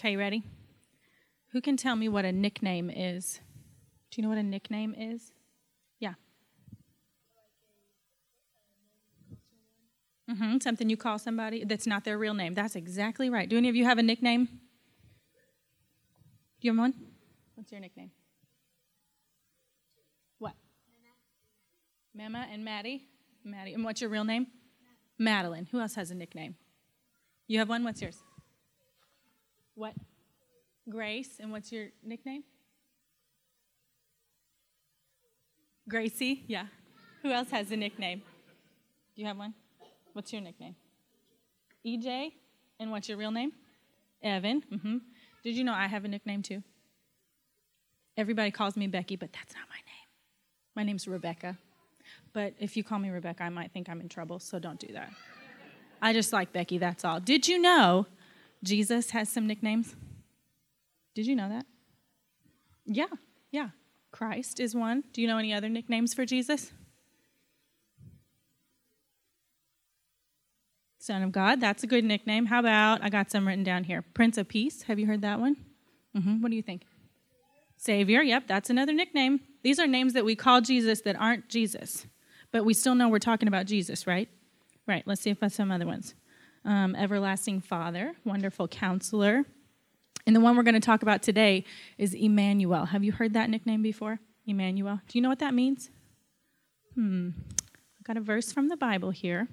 Okay, ready? Who can tell me what a nickname is? Do you know what a nickname is? Yeah. Mm-hmm. Something you call somebody that's not their real name. That's exactly right. Do any of you have a nickname? Do you have one? What's your nickname? What? Mama and Maddie. Maddie. And what's your real name? Madeline. Who else has a nickname? You have one? What's yours? What? Grace. And what's your nickname? Gracie. Yeah. Who else has a nickname? Do you have one? What's your nickname? EJ. And what's your real name? Evan. Mm-hmm. Did you know I have a nickname too? Everybody calls me Becky, but that's not my name. My name's Rebecca. But if you call me Rebecca, I might think I'm in trouble, so don't do that. I just like Becky, that's all. Did you know Jesus has some nicknames? Did you know that? Yeah, yeah. Christ is one. Do you know any other nicknames for Jesus? Son of God, that's a good nickname. How about, I got some written down here. Prince of Peace, have you heard that one? Mm-hmm. What do you think? Savior, yep, that's another nickname. These are names that we call Jesus that aren't Jesus, but we still know we're talking about Jesus, right? Right, let's see if that's some other ones. Um, Everlasting Father, Wonderful Counselor. And the one we're going to talk about today is Emmanuel. Have you heard that nickname before? Emmanuel. Do you know what that means? Hmm. I've got a verse from the Bible here.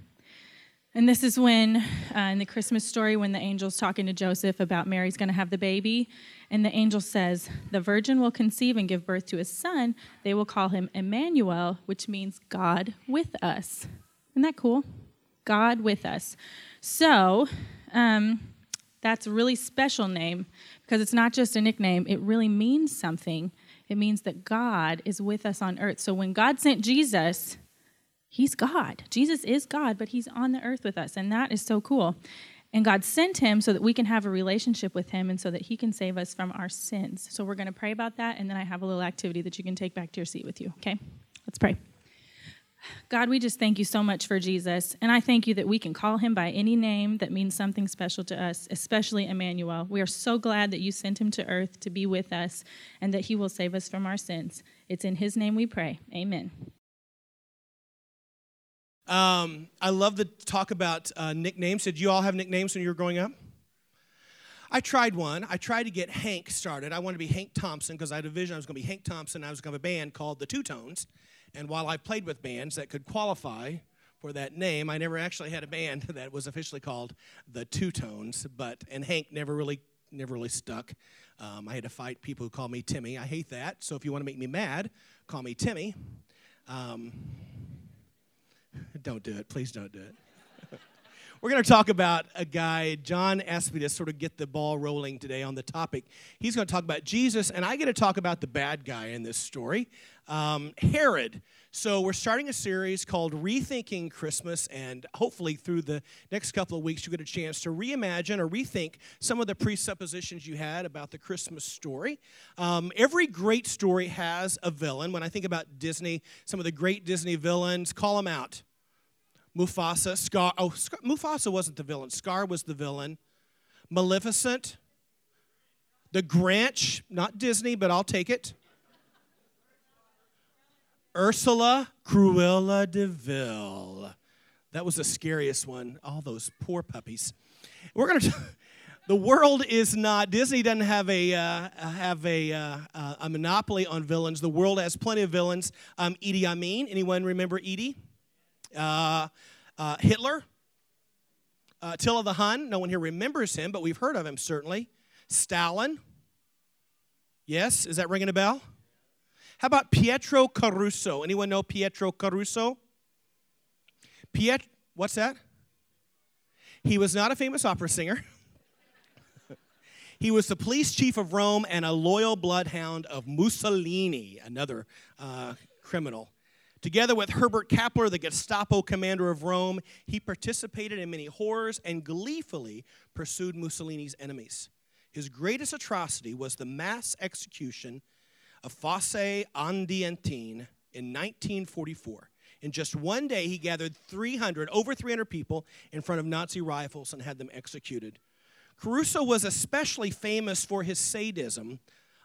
And this is when, uh, in the Christmas story, when the angel's talking to Joseph about Mary's going to have the baby. And the angel says, The virgin will conceive and give birth to a son. They will call him Emmanuel, which means God with us. Isn't that cool? God with us. So, um, that's a really special name because it's not just a nickname, it really means something. It means that God is with us on earth. So, when God sent Jesus, He's God. Jesus is God, but He's on the earth with us, and that is so cool. And God sent Him so that we can have a relationship with Him and so that He can save us from our sins. So we're going to pray about that, and then I have a little activity that you can take back to your seat with you, okay? Let's pray. God, we just thank you so much for Jesus. And I thank you that we can call him by any name that means something special to us, especially Emmanuel. We are so glad that you sent him to earth to be with us and that he will save us from our sins. It's in his name we pray. Amen. Um, I love to talk about uh, nicknames. Did you all have nicknames when you were growing up? I tried one. I tried to get Hank started. I wanted to be Hank Thompson because I had a vision I was going to be Hank Thompson. I was going to have a band called the Two Tones. And while I played with bands that could qualify for that name, I never actually had a band that was officially called the Two Tones. But and Hank never really never really stuck. Um, I had to fight people who call me Timmy. I hate that. So if you want to make me mad, call me Timmy. Um, don't do it. Please don't do it. We're going to talk about a guy, John asked me to sort of get the ball rolling today on the topic. He's going to talk about Jesus, and I get to talk about the bad guy in this story, um, Herod. So we're starting a series called Rethinking Christmas, and hopefully through the next couple of weeks, you get a chance to reimagine or rethink some of the presuppositions you had about the Christmas story. Um, every great story has a villain. When I think about Disney, some of the great Disney villains, call them out. Mufasa, Scar. Oh, Scar, Mufasa wasn't the villain. Scar was the villain. Maleficent. The Grinch, not Disney, but I'll take it. Ursula, Cruella de Vil. That was the scariest one. All those poor puppies. We're going to. the world is not Disney doesn't have a uh, have a uh, uh, a monopoly on villains. The world has plenty of villains. Um, Idi Amin. Anyone remember Idi? Uh, uh, Hitler, uh, Attila the Hun. No one here remembers him, but we've heard of him certainly. Stalin. Yes, is that ringing a bell? How about Pietro Caruso? Anyone know Pietro Caruso? Piet, what's that? He was not a famous opera singer. he was the police chief of Rome and a loyal bloodhound of Mussolini, another uh, criminal. Together with Herbert Kappler, the Gestapo commander of Rome, he participated in many horrors and gleefully pursued Mussolini's enemies. His greatest atrocity was the mass execution of Fosse Ardeatine in 1944. In just one day, he gathered 300, over 300 people in front of Nazi rifles and had them executed. Caruso was especially famous for his sadism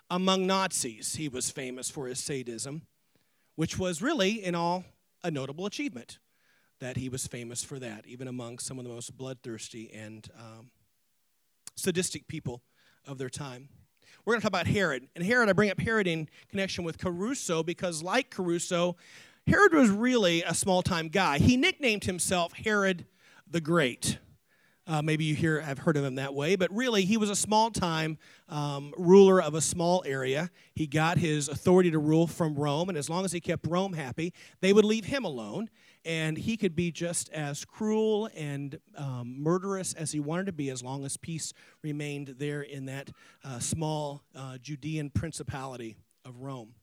among Nazis. He was famous for his sadism, which was really, in all, a notable achievement that he was famous for that, even among some of the most bloodthirsty and um, sadistic people of their time. We're going to talk about Herod. And Herod, I bring up Herod in connection with Caruso because, like Caruso, Herod was really a small time guy. He nicknamed himself Herod the Great. Uh, maybe you hear have heard of him that way, but really he was a small time um, ruler of a small area. He got his authority to rule from Rome, and as long as he kept Rome happy, they would leave him alone, and he could be just as cruel and um, murderous as he wanted to be, as long as peace remained there in that uh, small uh, Judean principality of Rome.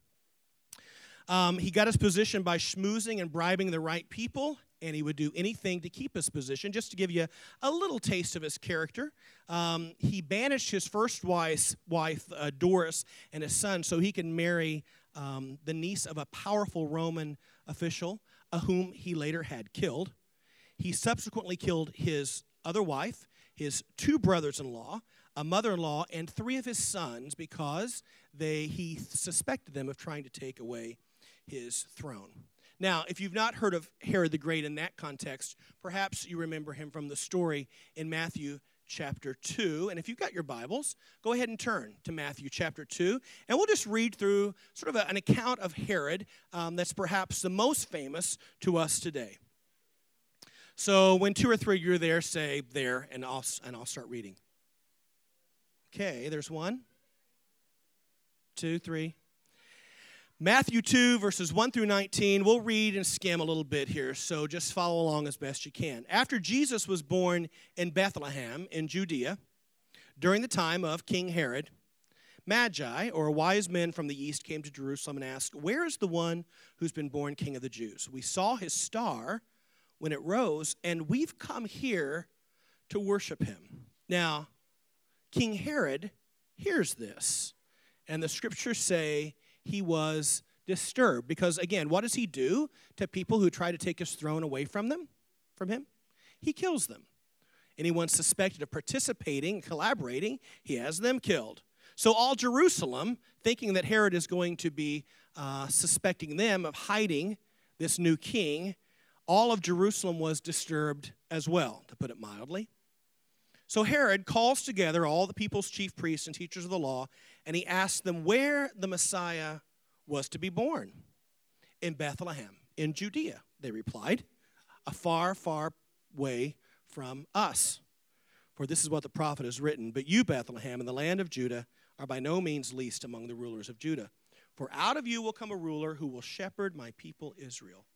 Um, he got his position by schmoozing and bribing the right people and he would do anything to keep his position. Just to give you a little taste of his character, um, he banished his first wife, wife uh, Doris, and his son so he could marry um, the niece of a powerful Roman official, uh, whom he later had killed. He subsequently killed his other wife, his two brothers in law, a mother in law, and three of his sons because they, he suspected them of trying to take away his throne. Now, if you've not heard of Herod the Great in that context, perhaps you remember him from the story in Matthew chapter 2. And if you've got your Bibles, go ahead and turn to Matthew chapter 2. And we'll just read through sort of a, an account of Herod um, that's perhaps the most famous to us today. So when two or three of you are there, say there, and I'll, and I'll start reading. Okay, there's one, two, three. Matthew 2, verses 1 through 19. We'll read and skim a little bit here, so just follow along as best you can. After Jesus was born in Bethlehem in Judea, during the time of King Herod, Magi, or wise men from the east, came to Jerusalem and asked, Where is the one who's been born king of the Jews? We saw his star when it rose, and we've come here to worship him. Now, King Herod hears this, and the scriptures say, he was disturbed. Because again, what does he do to people who try to take his throne away from them, from him? He kills them. Anyone suspected of participating, collaborating, he has them killed. So all Jerusalem, thinking that Herod is going to be uh, suspecting them of hiding this new king, all of Jerusalem was disturbed as well, to put it mildly. So Herod calls together all the people's chief priests and teachers of the law and he asked them where the Messiah was to be born. In Bethlehem, in Judea, they replied, a far, far way from us. For this is what the prophet has written But you, Bethlehem, in the land of Judah, are by no means least among the rulers of Judah. For out of you will come a ruler who will shepherd my people Israel.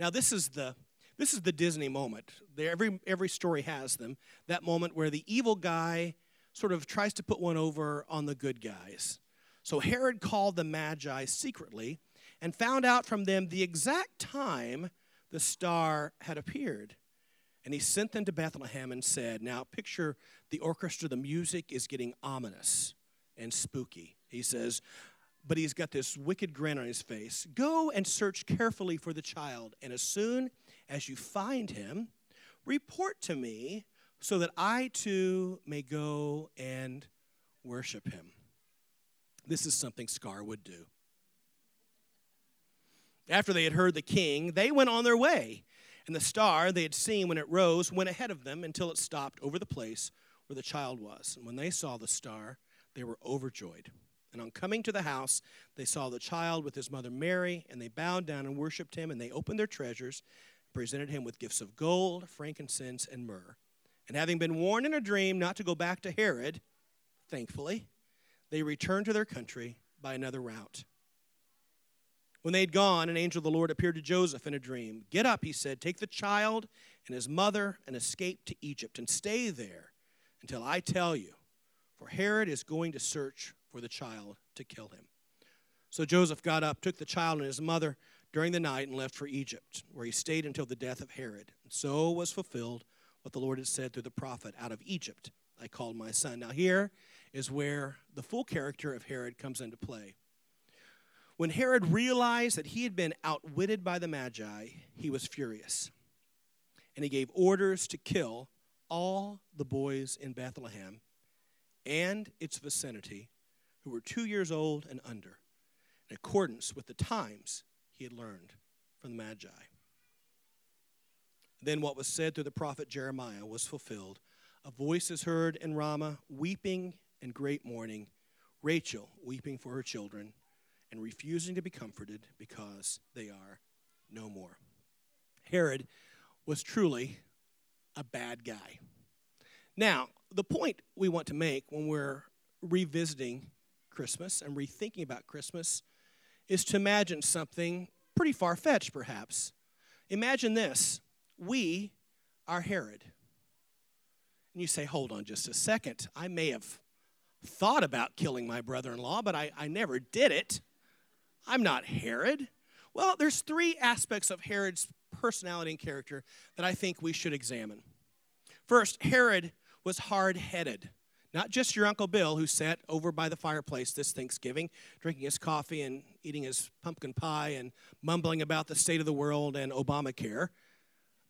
Now, this is the this is the Disney moment. Every, every story has them. That moment where the evil guy sort of tries to put one over on the good guys. So Herod called the Magi secretly and found out from them the exact time the star had appeared. And he sent them to Bethlehem and said, Now picture the orchestra, the music is getting ominous and spooky. He says, but he's got this wicked grin on his face. Go and search carefully for the child, and as soon as you find him, report to me so that I too may go and worship him. This is something Scar would do. After they had heard the king, they went on their way, and the star they had seen when it rose went ahead of them until it stopped over the place where the child was. And when they saw the star, they were overjoyed. And on coming to the house, they saw the child with his mother Mary, and they bowed down and worshiped him, and they opened their treasures, presented him with gifts of gold, frankincense, and myrrh. And having been warned in a dream not to go back to Herod, thankfully, they returned to their country by another route. When they had gone, an angel of the Lord appeared to Joseph in a dream. Get up, he said, take the child and his mother and escape to Egypt and stay there until I tell you, for Herod is going to search for the child to kill him. So Joseph got up, took the child and his mother during the night, and left for Egypt, where he stayed until the death of Herod. And so was fulfilled what the Lord had said through the prophet Out of Egypt I called my son. Now, here is where the full character of Herod comes into play. When Herod realized that he had been outwitted by the Magi, he was furious. And he gave orders to kill all the boys in Bethlehem and its vicinity who were two years old and under, in accordance with the times he had learned from the Magi. Then what was said through the prophet Jeremiah was fulfilled. A voice is heard in Ramah, weeping and great mourning, Rachel weeping for her children and refusing to be comforted because they are no more. Herod was truly a bad guy. Now, the point we want to make when we're revisiting Christmas and rethinking about Christmas is to imagine something pretty far fetched, perhaps. Imagine this we are Herod. And you say, hold on just a second. I may have thought about killing my brother in law, but I, I never did it. I'm not Herod. Well, there's three aspects of Herod's personality and character that I think we should examine. First, Herod was hard headed. Not just your Uncle Bill, who sat over by the fireplace this Thanksgiving, drinking his coffee and eating his pumpkin pie and mumbling about the state of the world and Obamacare.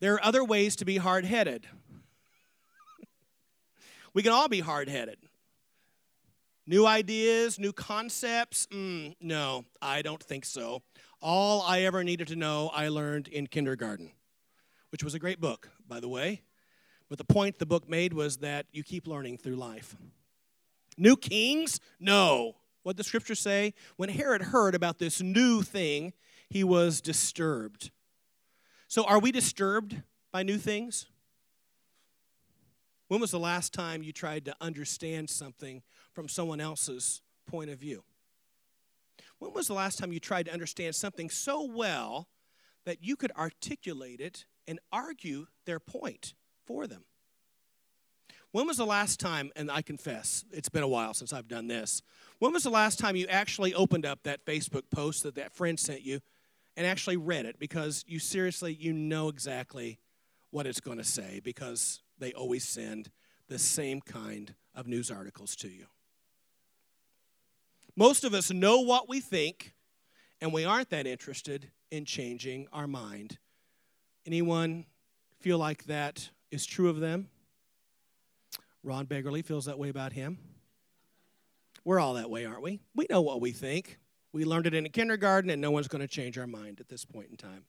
There are other ways to be hard headed. we can all be hard headed. New ideas, new concepts? Mm, no, I don't think so. All I ever needed to know, I learned in kindergarten, which was a great book, by the way. But the point the book made was that you keep learning through life. New kings? No. What the scriptures say? When Herod heard about this new thing, he was disturbed. So, are we disturbed by new things? When was the last time you tried to understand something from someone else's point of view? When was the last time you tried to understand something so well that you could articulate it and argue their point? for them. When was the last time, and I confess, it's been a while since I've done this. When was the last time you actually opened up that Facebook post that that friend sent you and actually read it because you seriously, you know exactly what it's going to say because they always send the same kind of news articles to you? Most of us know what we think, and we aren't that interested in changing our mind. Anyone feel like that is true of them. Ron Beggarly feels that way about him. We're all that way, aren't we? We know what we think. We learned it in kindergarten, and no one's going to change our mind at this point in time.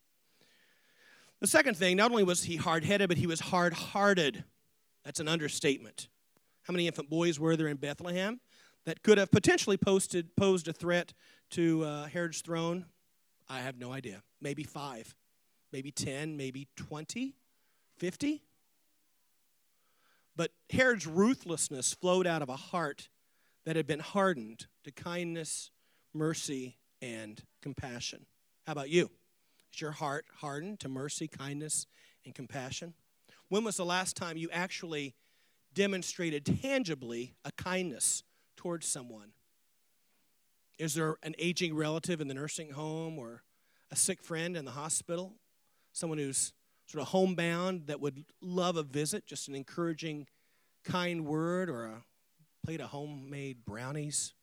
The second thing, not only was he hard headed, but he was hard hearted. That's an understatement. How many infant boys were there in Bethlehem that could have potentially posted, posed a threat to uh, Herod's throne? I have no idea. Maybe five, maybe 10, maybe 20, 50? But Herod's ruthlessness flowed out of a heart that had been hardened to kindness, mercy, and compassion. How about you? Is your heart hardened to mercy, kindness, and compassion? When was the last time you actually demonstrated tangibly a kindness towards someone? Is there an aging relative in the nursing home or a sick friend in the hospital? Someone who's sort of homebound that would love a visit, just an encouraging, kind word or a plate of homemade brownies?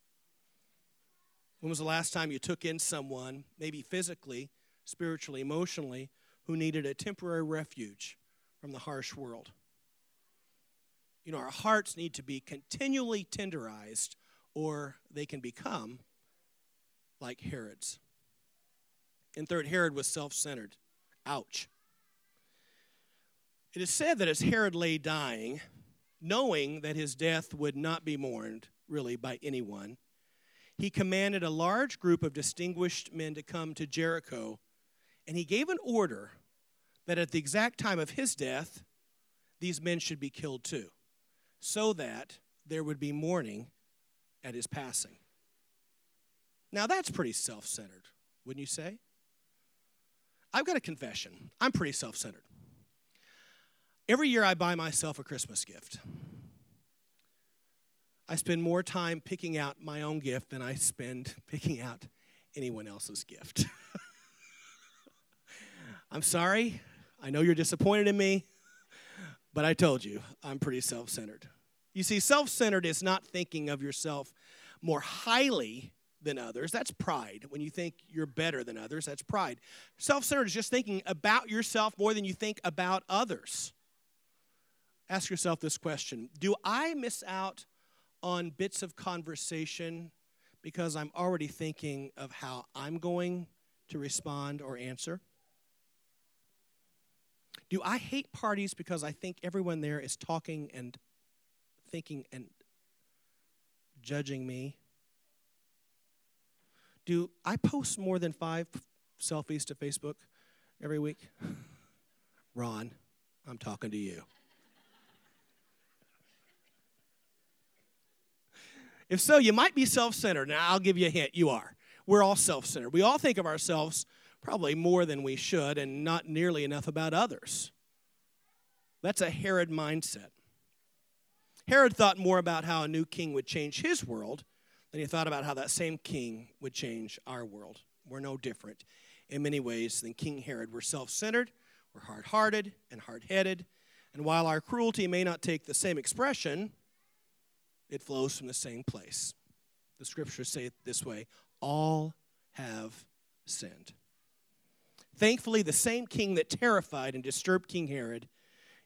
When was the last time you took in someone, maybe physically, spiritually, emotionally, who needed a temporary refuge from the harsh world? You know, our hearts need to be continually tenderized, or they can become like Herod's. And third, Herod was self centered. Ouch. It is said that as Herod lay dying, knowing that his death would not be mourned, really, by anyone, he commanded a large group of distinguished men to come to Jericho, and he gave an order that at the exact time of his death, these men should be killed too, so that there would be mourning at his passing. Now, that's pretty self centered, wouldn't you say? I've got a confession. I'm pretty self centered. Every year I buy myself a Christmas gift. I spend more time picking out my own gift than I spend picking out anyone else's gift. I'm sorry. I know you're disappointed in me, but I told you I'm pretty self centered. You see, self centered is not thinking of yourself more highly than others. That's pride. When you think you're better than others, that's pride. Self centered is just thinking about yourself more than you think about others. ask yourself this question Do I miss out on bits of conversation because I'm already thinking of how I'm going to respond or answer? Do I hate parties because I think everyone there is talking and thinking and judging me? Do I post more than five selfies to Facebook every week? Ron, I'm talking to you. If so, you might be self centered. Now, I'll give you a hint. You are. We're all self centered. We all think of ourselves probably more than we should and not nearly enough about others. That's a Herod mindset. Herod thought more about how a new king would change his world than he thought about how that same king would change our world. We're no different in many ways than King Herod. We're self centered, we're hard hearted and hard headed, and while our cruelty may not take the same expression, it flows from the same place. The scriptures say it this way all have sinned. Thankfully, the same king that terrified and disturbed King Herod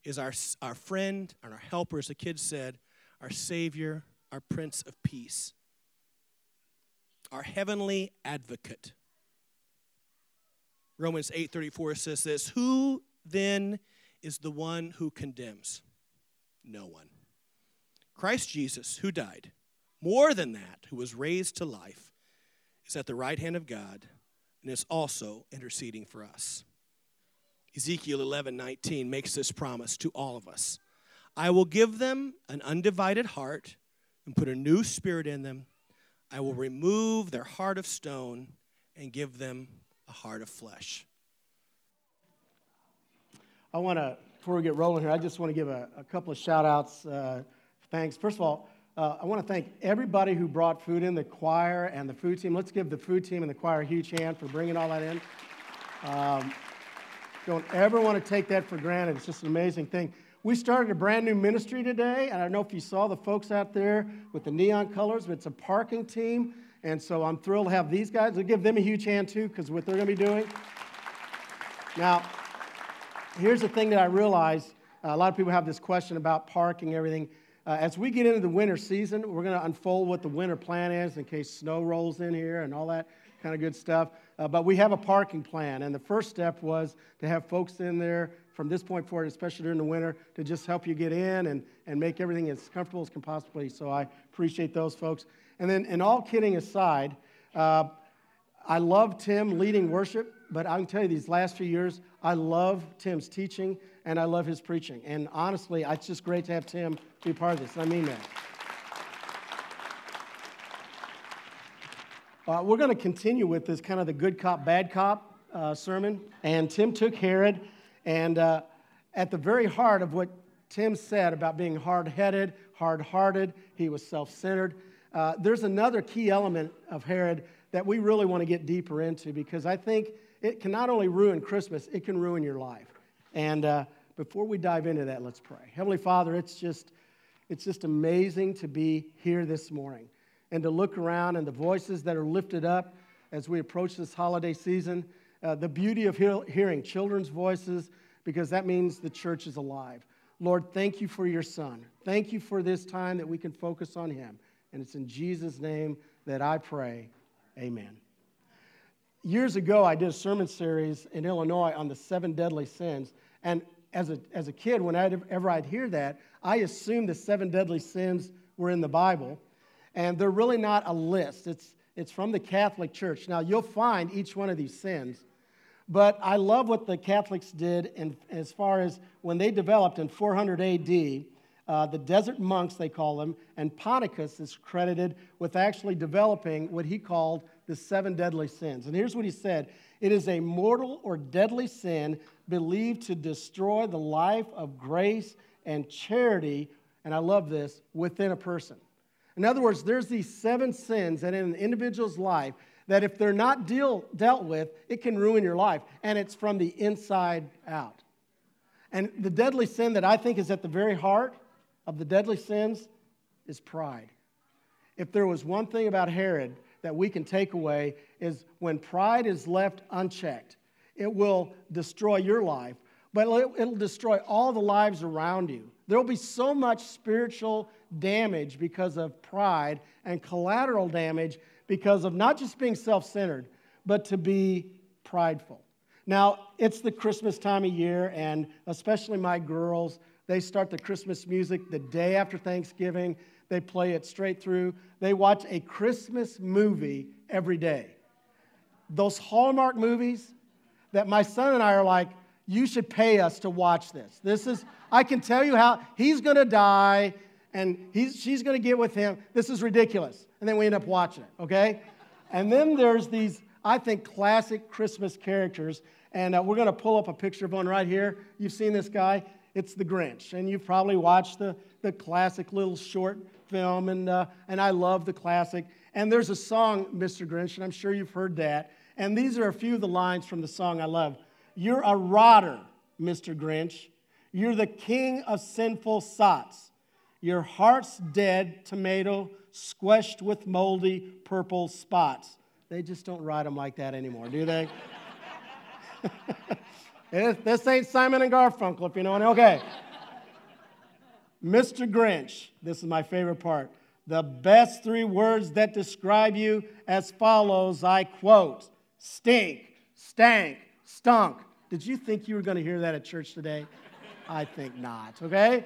is our, our friend and our helper, as the kids said, our Savior, our Prince of Peace, our heavenly advocate. Romans 8:34 says this, "Who then is the one who condemns? No one. Christ Jesus, who died, more than that, who was raised to life, is at the right hand of God and is also interceding for us. Ezekiel 11 19 makes this promise to all of us I will give them an undivided heart and put a new spirit in them. I will remove their heart of stone and give them a heart of flesh. I want to, before we get rolling here, I just want to give a, a couple of shout outs. Uh, thanks. First of all, uh, I want to thank everybody who brought food in, the choir and the food team. Let's give the food team and the choir a huge hand for bringing all that in. Um, don't ever want to take that for granted. It's just an amazing thing. We started a brand new ministry today, and I don't know if you saw the folks out there with the neon colors, but it's a parking team. And so I'm thrilled to have these guys. I'll give them a huge hand too, because what they're going to be doing. Now, here's the thing that I realized uh, a lot of people have this question about parking, everything. Uh, as we get into the winter season, we're going to unfold what the winter plan is in case snow rolls in here and all that kind of good stuff. Uh, but we have a parking plan, and the first step was to have folks in there from this point forward, especially during the winter, to just help you get in and, and make everything as comfortable as can possibly. So I appreciate those folks. And then, and all kidding aside, uh, I love Tim leading worship, but I can tell you these last few years, I love Tim's teaching and I love his preaching. And honestly, it's just great to have Tim be part of this. I mean that. Uh, we're going to continue with this kind of the good cop, bad cop uh, sermon. And Tim took Herod, and uh, at the very heart of what Tim said about being hard headed, hard hearted, he was self centered. Uh, there's another key element of Herod that we really want to get deeper into because I think it can not only ruin Christmas, it can ruin your life. And uh, before we dive into that, let's pray. Heavenly Father, it's just, it's just amazing to be here this morning and to look around and the voices that are lifted up as we approach this holiday season. Uh, the beauty of hear, hearing children's voices, because that means the church is alive. Lord, thank you for your son. Thank you for this time that we can focus on him. And it's in Jesus' name that I pray. Amen. Years ago, I did a sermon series in Illinois on the seven deadly sins. And as a, as a kid, whenever I'd hear that, I assumed the seven deadly sins were in the Bible. And they're really not a list, it's, it's from the Catholic Church. Now, you'll find each one of these sins. But I love what the Catholics did in, as far as when they developed in 400 AD, uh, the desert monks, they call them, and Ponticus is credited with actually developing what he called the seven deadly sins. And here's what he said It is a mortal or deadly sin believed to destroy the life of grace and charity, and I love this, within a person. In other words, there's these seven sins that in an individual's life that if they're not deal, dealt with, it can ruin your life. And it's from the inside out. And the deadly sin that I think is at the very heart of the deadly sins is pride. If there was one thing about Herod that we can take away is when pride is left unchecked, it will destroy your life, but it'll destroy all the lives around you There will be so much spiritual damage because of pride and collateral damage because of not just being self centered, but to be prideful. Now, it's the Christmas time of year, and especially my girls, they start the Christmas music the day after Thanksgiving. They play it straight through. They watch a Christmas movie every day. Those Hallmark movies that my son and I are like, you should pay us to watch this. This is, I can tell you how he's going to die and he's, she's going to get with him. This is ridiculous. And then we end up watching it, okay? And then there's these, I think, classic Christmas characters. And uh, we're going to pull up a picture of one right here. You've seen this guy. It's the Grinch. And you've probably watched the, the classic little short film. And, uh, and I love the classic. And there's a song, Mr. Grinch, and I'm sure you've heard that. And these are a few of the lines from the song I love. You're a rotter, Mr. Grinch. You're the king of sinful sots. Your heart's dead tomato, squished with moldy purple spots. They just don't write them like that anymore, do they? this ain't Simon and Garfunkel, if you know what I mean. Okay. Mr. Grinch, this is my favorite part. The best three words that describe you as follows I quote stink, stank, stunk. Did you think you were going to hear that at church today? I think not, okay?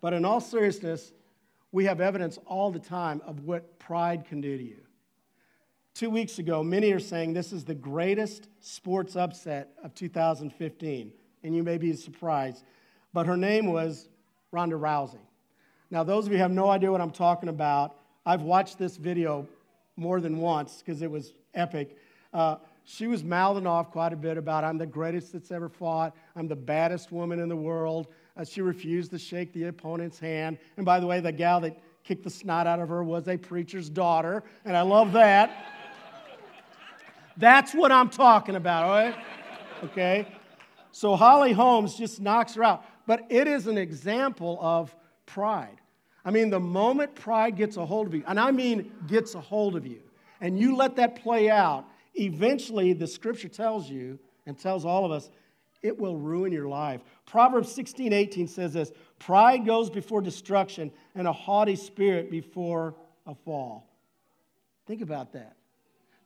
But in all seriousness, we have evidence all the time of what pride can do to you. Two weeks ago, many are saying this is the greatest sports upset of 2015, and you may be surprised, but her name was Ronda Rousey. Now, those of you have no idea what I'm talking about. I've watched this video more than once because it was epic. Uh, she was mouthing off quite a bit about, I'm the greatest that's ever fought, I'm the baddest woman in the world. Uh, she refused to shake the opponent's hand. And by the way, the gal that kicked the snot out of her was a preacher's daughter, and I love that. That's what I'm talking about, all right? Okay? So Holly Holmes just knocks her out. But it is an example of pride. I mean, the moment pride gets a hold of you, and I mean gets a hold of you, and you let that play out, eventually the scripture tells you and tells all of us it will ruin your life. Proverbs 16 18 says this Pride goes before destruction, and a haughty spirit before a fall. Think about that.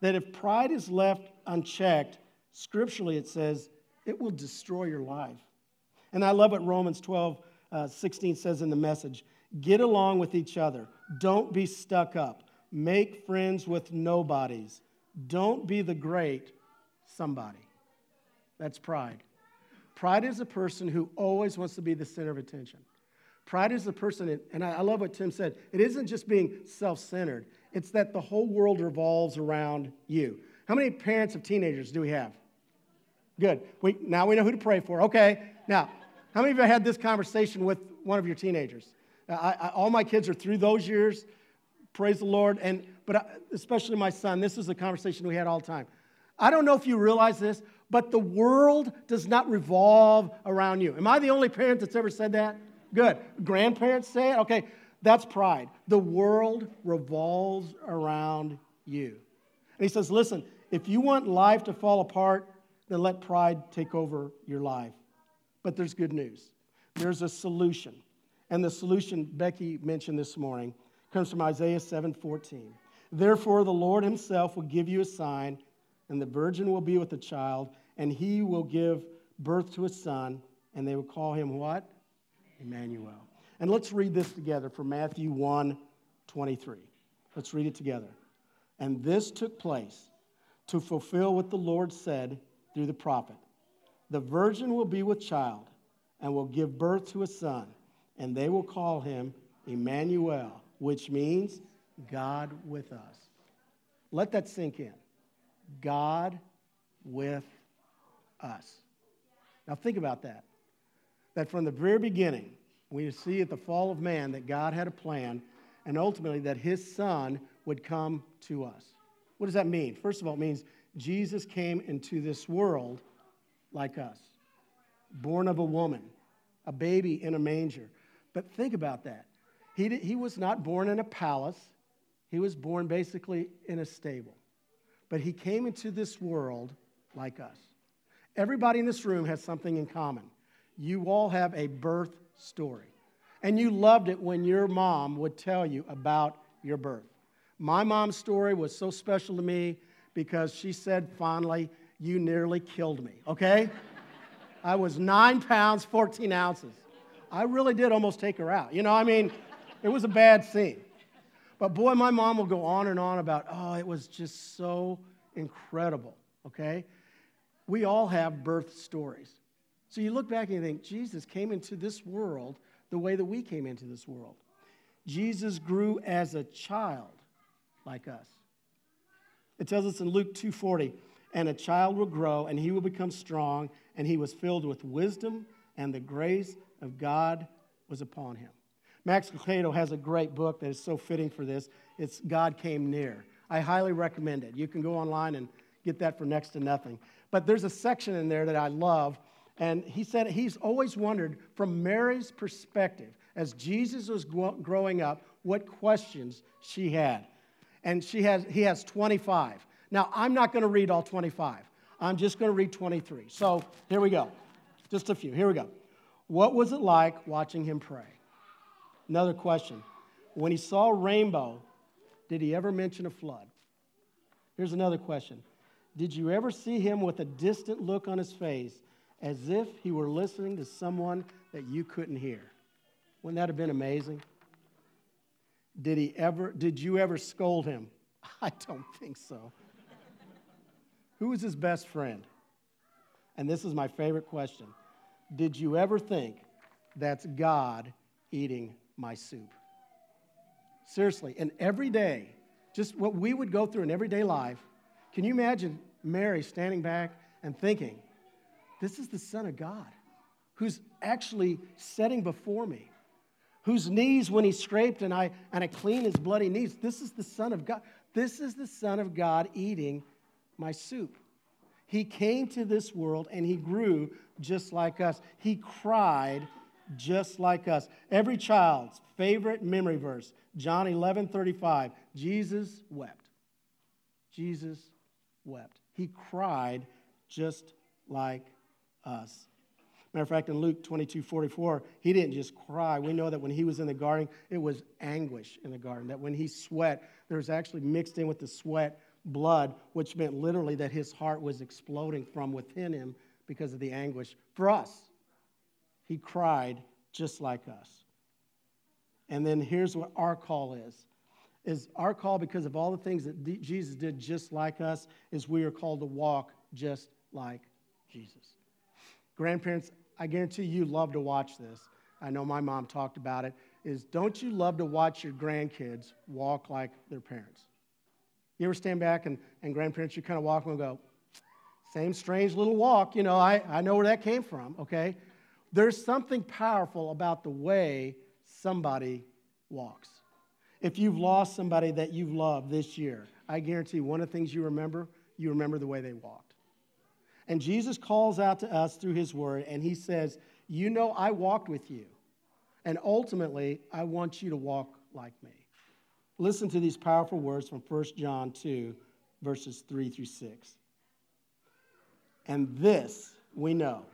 That if pride is left unchecked, scripturally it says it will destroy your life. And I love what Romans 12 uh, 16 says in the message Get along with each other, don't be stuck up, make friends with nobodies don't be the great somebody. That's pride. Pride is a person who always wants to be the center of attention. Pride is the person, and I love what Tim said, it isn't just being self centered, it's that the whole world revolves around you. How many parents of teenagers do we have? Good. We, now we know who to pray for. Okay. Now, how many of you had this conversation with one of your teenagers? Uh, I, I, all my kids are through those years. Praise the Lord. And but especially my son, this is a conversation we had all the time. I don't know if you realize this, but the world does not revolve around you. Am I the only parent that's ever said that? Good. Grandparents say it? Okay, that's pride. The world revolves around you. And he says, listen, if you want life to fall apart, then let pride take over your life. But there's good news. There's a solution. And the solution Becky mentioned this morning comes from Isaiah 7:14. Therefore, the Lord himself will give you a sign, and the virgin will be with a child, and he will give birth to a son, and they will call him what? Emmanuel. And let's read this together from Matthew 1 23. Let's read it together. And this took place to fulfill what the Lord said through the prophet The virgin will be with child and will give birth to a son, and they will call him Emmanuel, which means God with us. Let that sink in. God with us. Now, think about that. That from the very beginning, we see at the fall of man that God had a plan, and ultimately that his son would come to us. What does that mean? First of all, it means Jesus came into this world like us, born of a woman, a baby in a manger. But think about that. He, he was not born in a palace, he was born basically in a stable. But he came into this world like us. Everybody in this room has something in common. you all have a birth story. And you loved it when your mom would tell you about your birth. My mom's story was so special to me because she said fondly, You nearly killed me, okay? I was nine pounds, 14 ounces. I really did almost take her out. You know, I mean, it was a bad scene. But boy, my mom will go on and on about, oh, it was just so incredible, okay? We all have birth stories. So you look back and you think, Jesus came into this world the way that we came into this world. Jesus grew as a child like us. It tells us in Luke 2:40, and a child will grow and he will become strong and he was filled with wisdom and the grace of God was upon him. Max Lucado has a great book that is so fitting for this. It's God Came Near. I highly recommend it. You can go online and get that for next to nothing. But there's a section in there that I love, and he said he's always wondered from Mary's perspective, as Jesus was growing up, what questions she had. And she has, he has 25. Now, I'm not going to read all 25. I'm just going to read 23. So here we go. Just a few. Here we go. What was it like watching him pray? Another question. When he saw rainbow, did he ever mention a flood? Here's another question. Did you ever see him with a distant look on his face as if he were listening to someone that you couldn't hear? Wouldn't that have been amazing? Did he ever did you ever scold him? I don't think so. Who was his best friend? And this is my favorite question. Did you ever think that's God eating my soup? Seriously, and every day, just what we would go through in everyday life, can you imagine Mary standing back and thinking, this is the Son of God who's actually setting before me, whose knees, when he scraped and I, and I clean his bloody knees, this is the Son of God. This is the Son of God eating my soup. He came to this world and he grew just like us. He cried just like us. Every child's favorite memory verse, John 11 35, Jesus wept. Jesus wept. He cried just like us. Matter of fact, in Luke 22 44, he didn't just cry. We know that when he was in the garden, it was anguish in the garden. That when he sweat, there was actually mixed in with the sweat blood, which meant literally that his heart was exploding from within him because of the anguish. For us, he cried just like us. And then here's what our call is. Is our call because of all the things that D- Jesus did just like us is we are called to walk just like Jesus. Grandparents, I guarantee you love to watch this. I know my mom talked about it. Is don't you love to watch your grandkids walk like their parents? You ever stand back and, and grandparents, you kind of walk and go, same strange little walk, you know, I, I know where that came from, okay? There's something powerful about the way somebody walks. If you've lost somebody that you've loved this year, I guarantee one of the things you remember, you remember the way they walked. And Jesus calls out to us through his word, and he says, You know, I walked with you. And ultimately, I want you to walk like me. Listen to these powerful words from 1 John 2, verses 3 through 6. And this we know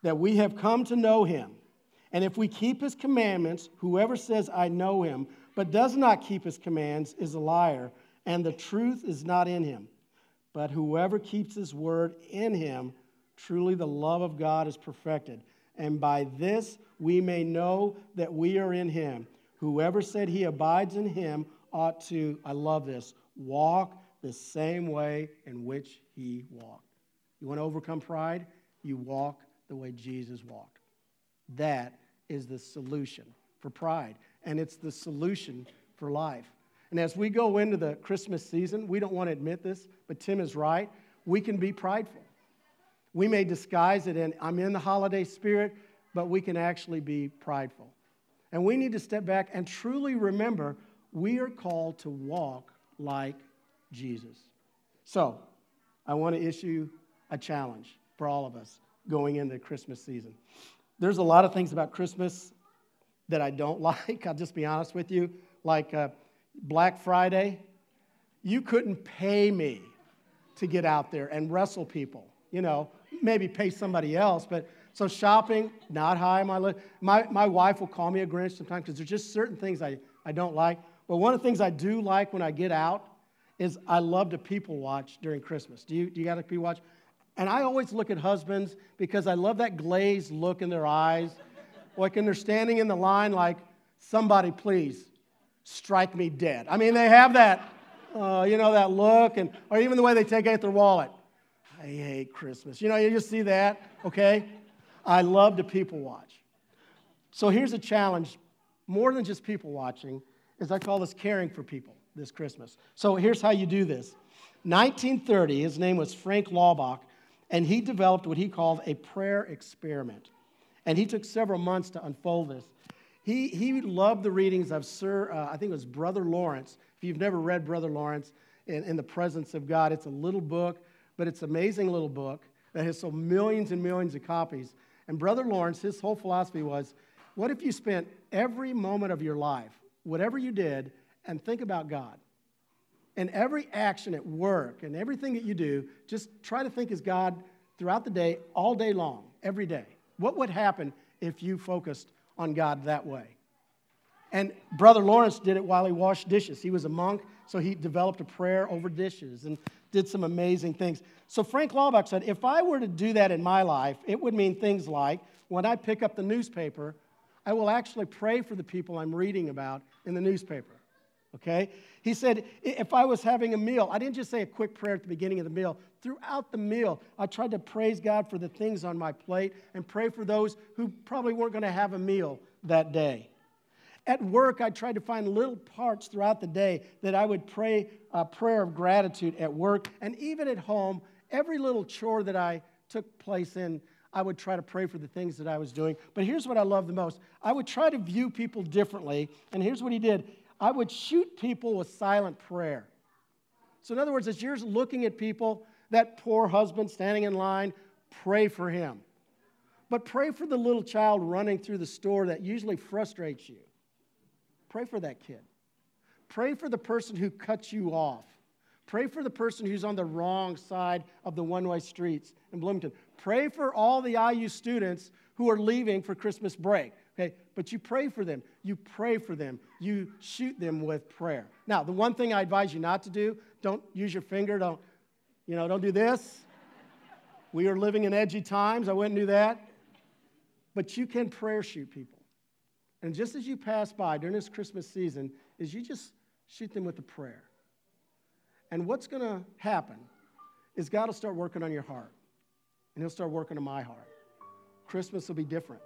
that we have come to know him. And if we keep his commandments, whoever says, I know him, but does not keep his commands is a liar, and the truth is not in him. But whoever keeps his word in him, truly the love of God is perfected. And by this we may know that we are in him. Whoever said he abides in him ought to, I love this, walk the same way in which he walked. You want to overcome pride? You walk the way Jesus walked. That is the solution for pride, and it's the solution for life. And as we go into the Christmas season, we don't want to admit this, but Tim is right. We can be prideful. We may disguise it in, I'm in the holiday spirit, but we can actually be prideful. And we need to step back and truly remember we are called to walk like Jesus. So, I want to issue a challenge for all of us going into Christmas season. There's a lot of things about Christmas that I don't like. I'll just be honest with you. Like uh, Black Friday, you couldn't pay me to get out there and wrestle people. You know, maybe pay somebody else, but So shopping, not high on my list. My, my wife will call me a Grinch sometimes because there's just certain things I, I don't like. But one of the things I do like when I get out is I love to people watch during Christmas. Do you, do you got to people watch? And I always look at husbands because I love that glazed look in their eyes. like when they're standing in the line, like, somebody please strike me dead. I mean, they have that, uh, you know, that look, and, or even the way they take out their wallet. I hate Christmas. You know, you just see that, okay? I love to people watch. So here's a challenge more than just people watching, is I call this caring for people this Christmas. So here's how you do this. 1930, his name was Frank Laubach, and he developed what he called a prayer experiment. And he took several months to unfold this. He, he loved the readings of Sir, uh, I think it was Brother Lawrence. If you've never read Brother Lawrence in, in the presence of God, it's a little book, but it's an amazing little book that has sold millions and millions of copies. And Brother Lawrence, his whole philosophy was what if you spent every moment of your life, whatever you did, and think about God? And every action at work and everything that you do, just try to think as God throughout the day, all day long, every day. What would happen if you focused on God that way? And Brother Lawrence did it while he washed dishes. He was a monk, so he developed a prayer over dishes and did some amazing things. So Frank Laubach said, if I were to do that in my life, it would mean things like when I pick up the newspaper, I will actually pray for the people I'm reading about in the newspaper. Okay? He said, if I was having a meal, I didn't just say a quick prayer at the beginning of the meal. Throughout the meal, I tried to praise God for the things on my plate and pray for those who probably weren't going to have a meal that day. At work, I tried to find little parts throughout the day that I would pray a prayer of gratitude at work. And even at home, every little chore that I took place in, I would try to pray for the things that I was doing. But here's what I love the most I would try to view people differently. And here's what he did I would shoot people with silent prayer. So, in other words, as you're looking at people, that poor husband standing in line, pray for him. But pray for the little child running through the store that usually frustrates you. Pray for that kid. Pray for the person who cuts you off. Pray for the person who's on the wrong side of the one way streets in Bloomington. Pray for all the IU students who are leaving for Christmas break. But you pray for them. You pray for them. You shoot them with prayer. Now, the one thing I advise you not to do, don't use your finger, don't, you know, don't do this. We are living in edgy times. I wouldn't do that. But you can prayer shoot people. And just as you pass by during this Christmas season, is you just shoot them with a prayer. And what's going to happen is God will start working on your heart, and He'll start working on my heart. Christmas will be different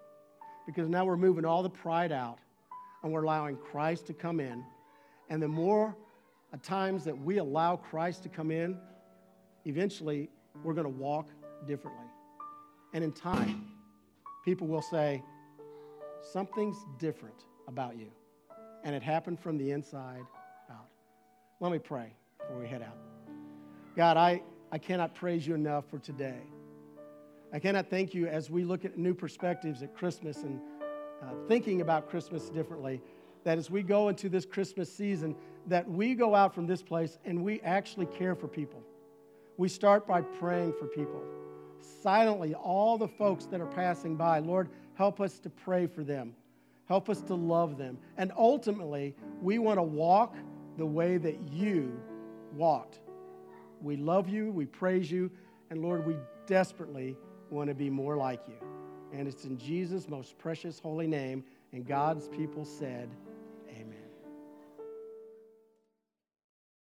because now we're moving all the pride out and we're allowing Christ to come in. And the more uh, times that we allow Christ to come in, eventually we're going to walk differently. And in time, people will say, Something's different about you. And it happened from the inside out. Let me pray before we head out. God, I, I cannot praise you enough for today. I cannot thank you as we look at new perspectives at Christmas and uh, thinking about Christmas differently. That as we go into this Christmas season, that we go out from this place and we actually care for people. We start by praying for people. Silently, all the folks that are passing by, Lord, help us to pray for them. Help us to love them. And ultimately, we want to walk the way that you walked. We love you, we praise you, and Lord, we desperately want to be more like you. And it's in Jesus' most precious holy name, and God's people said,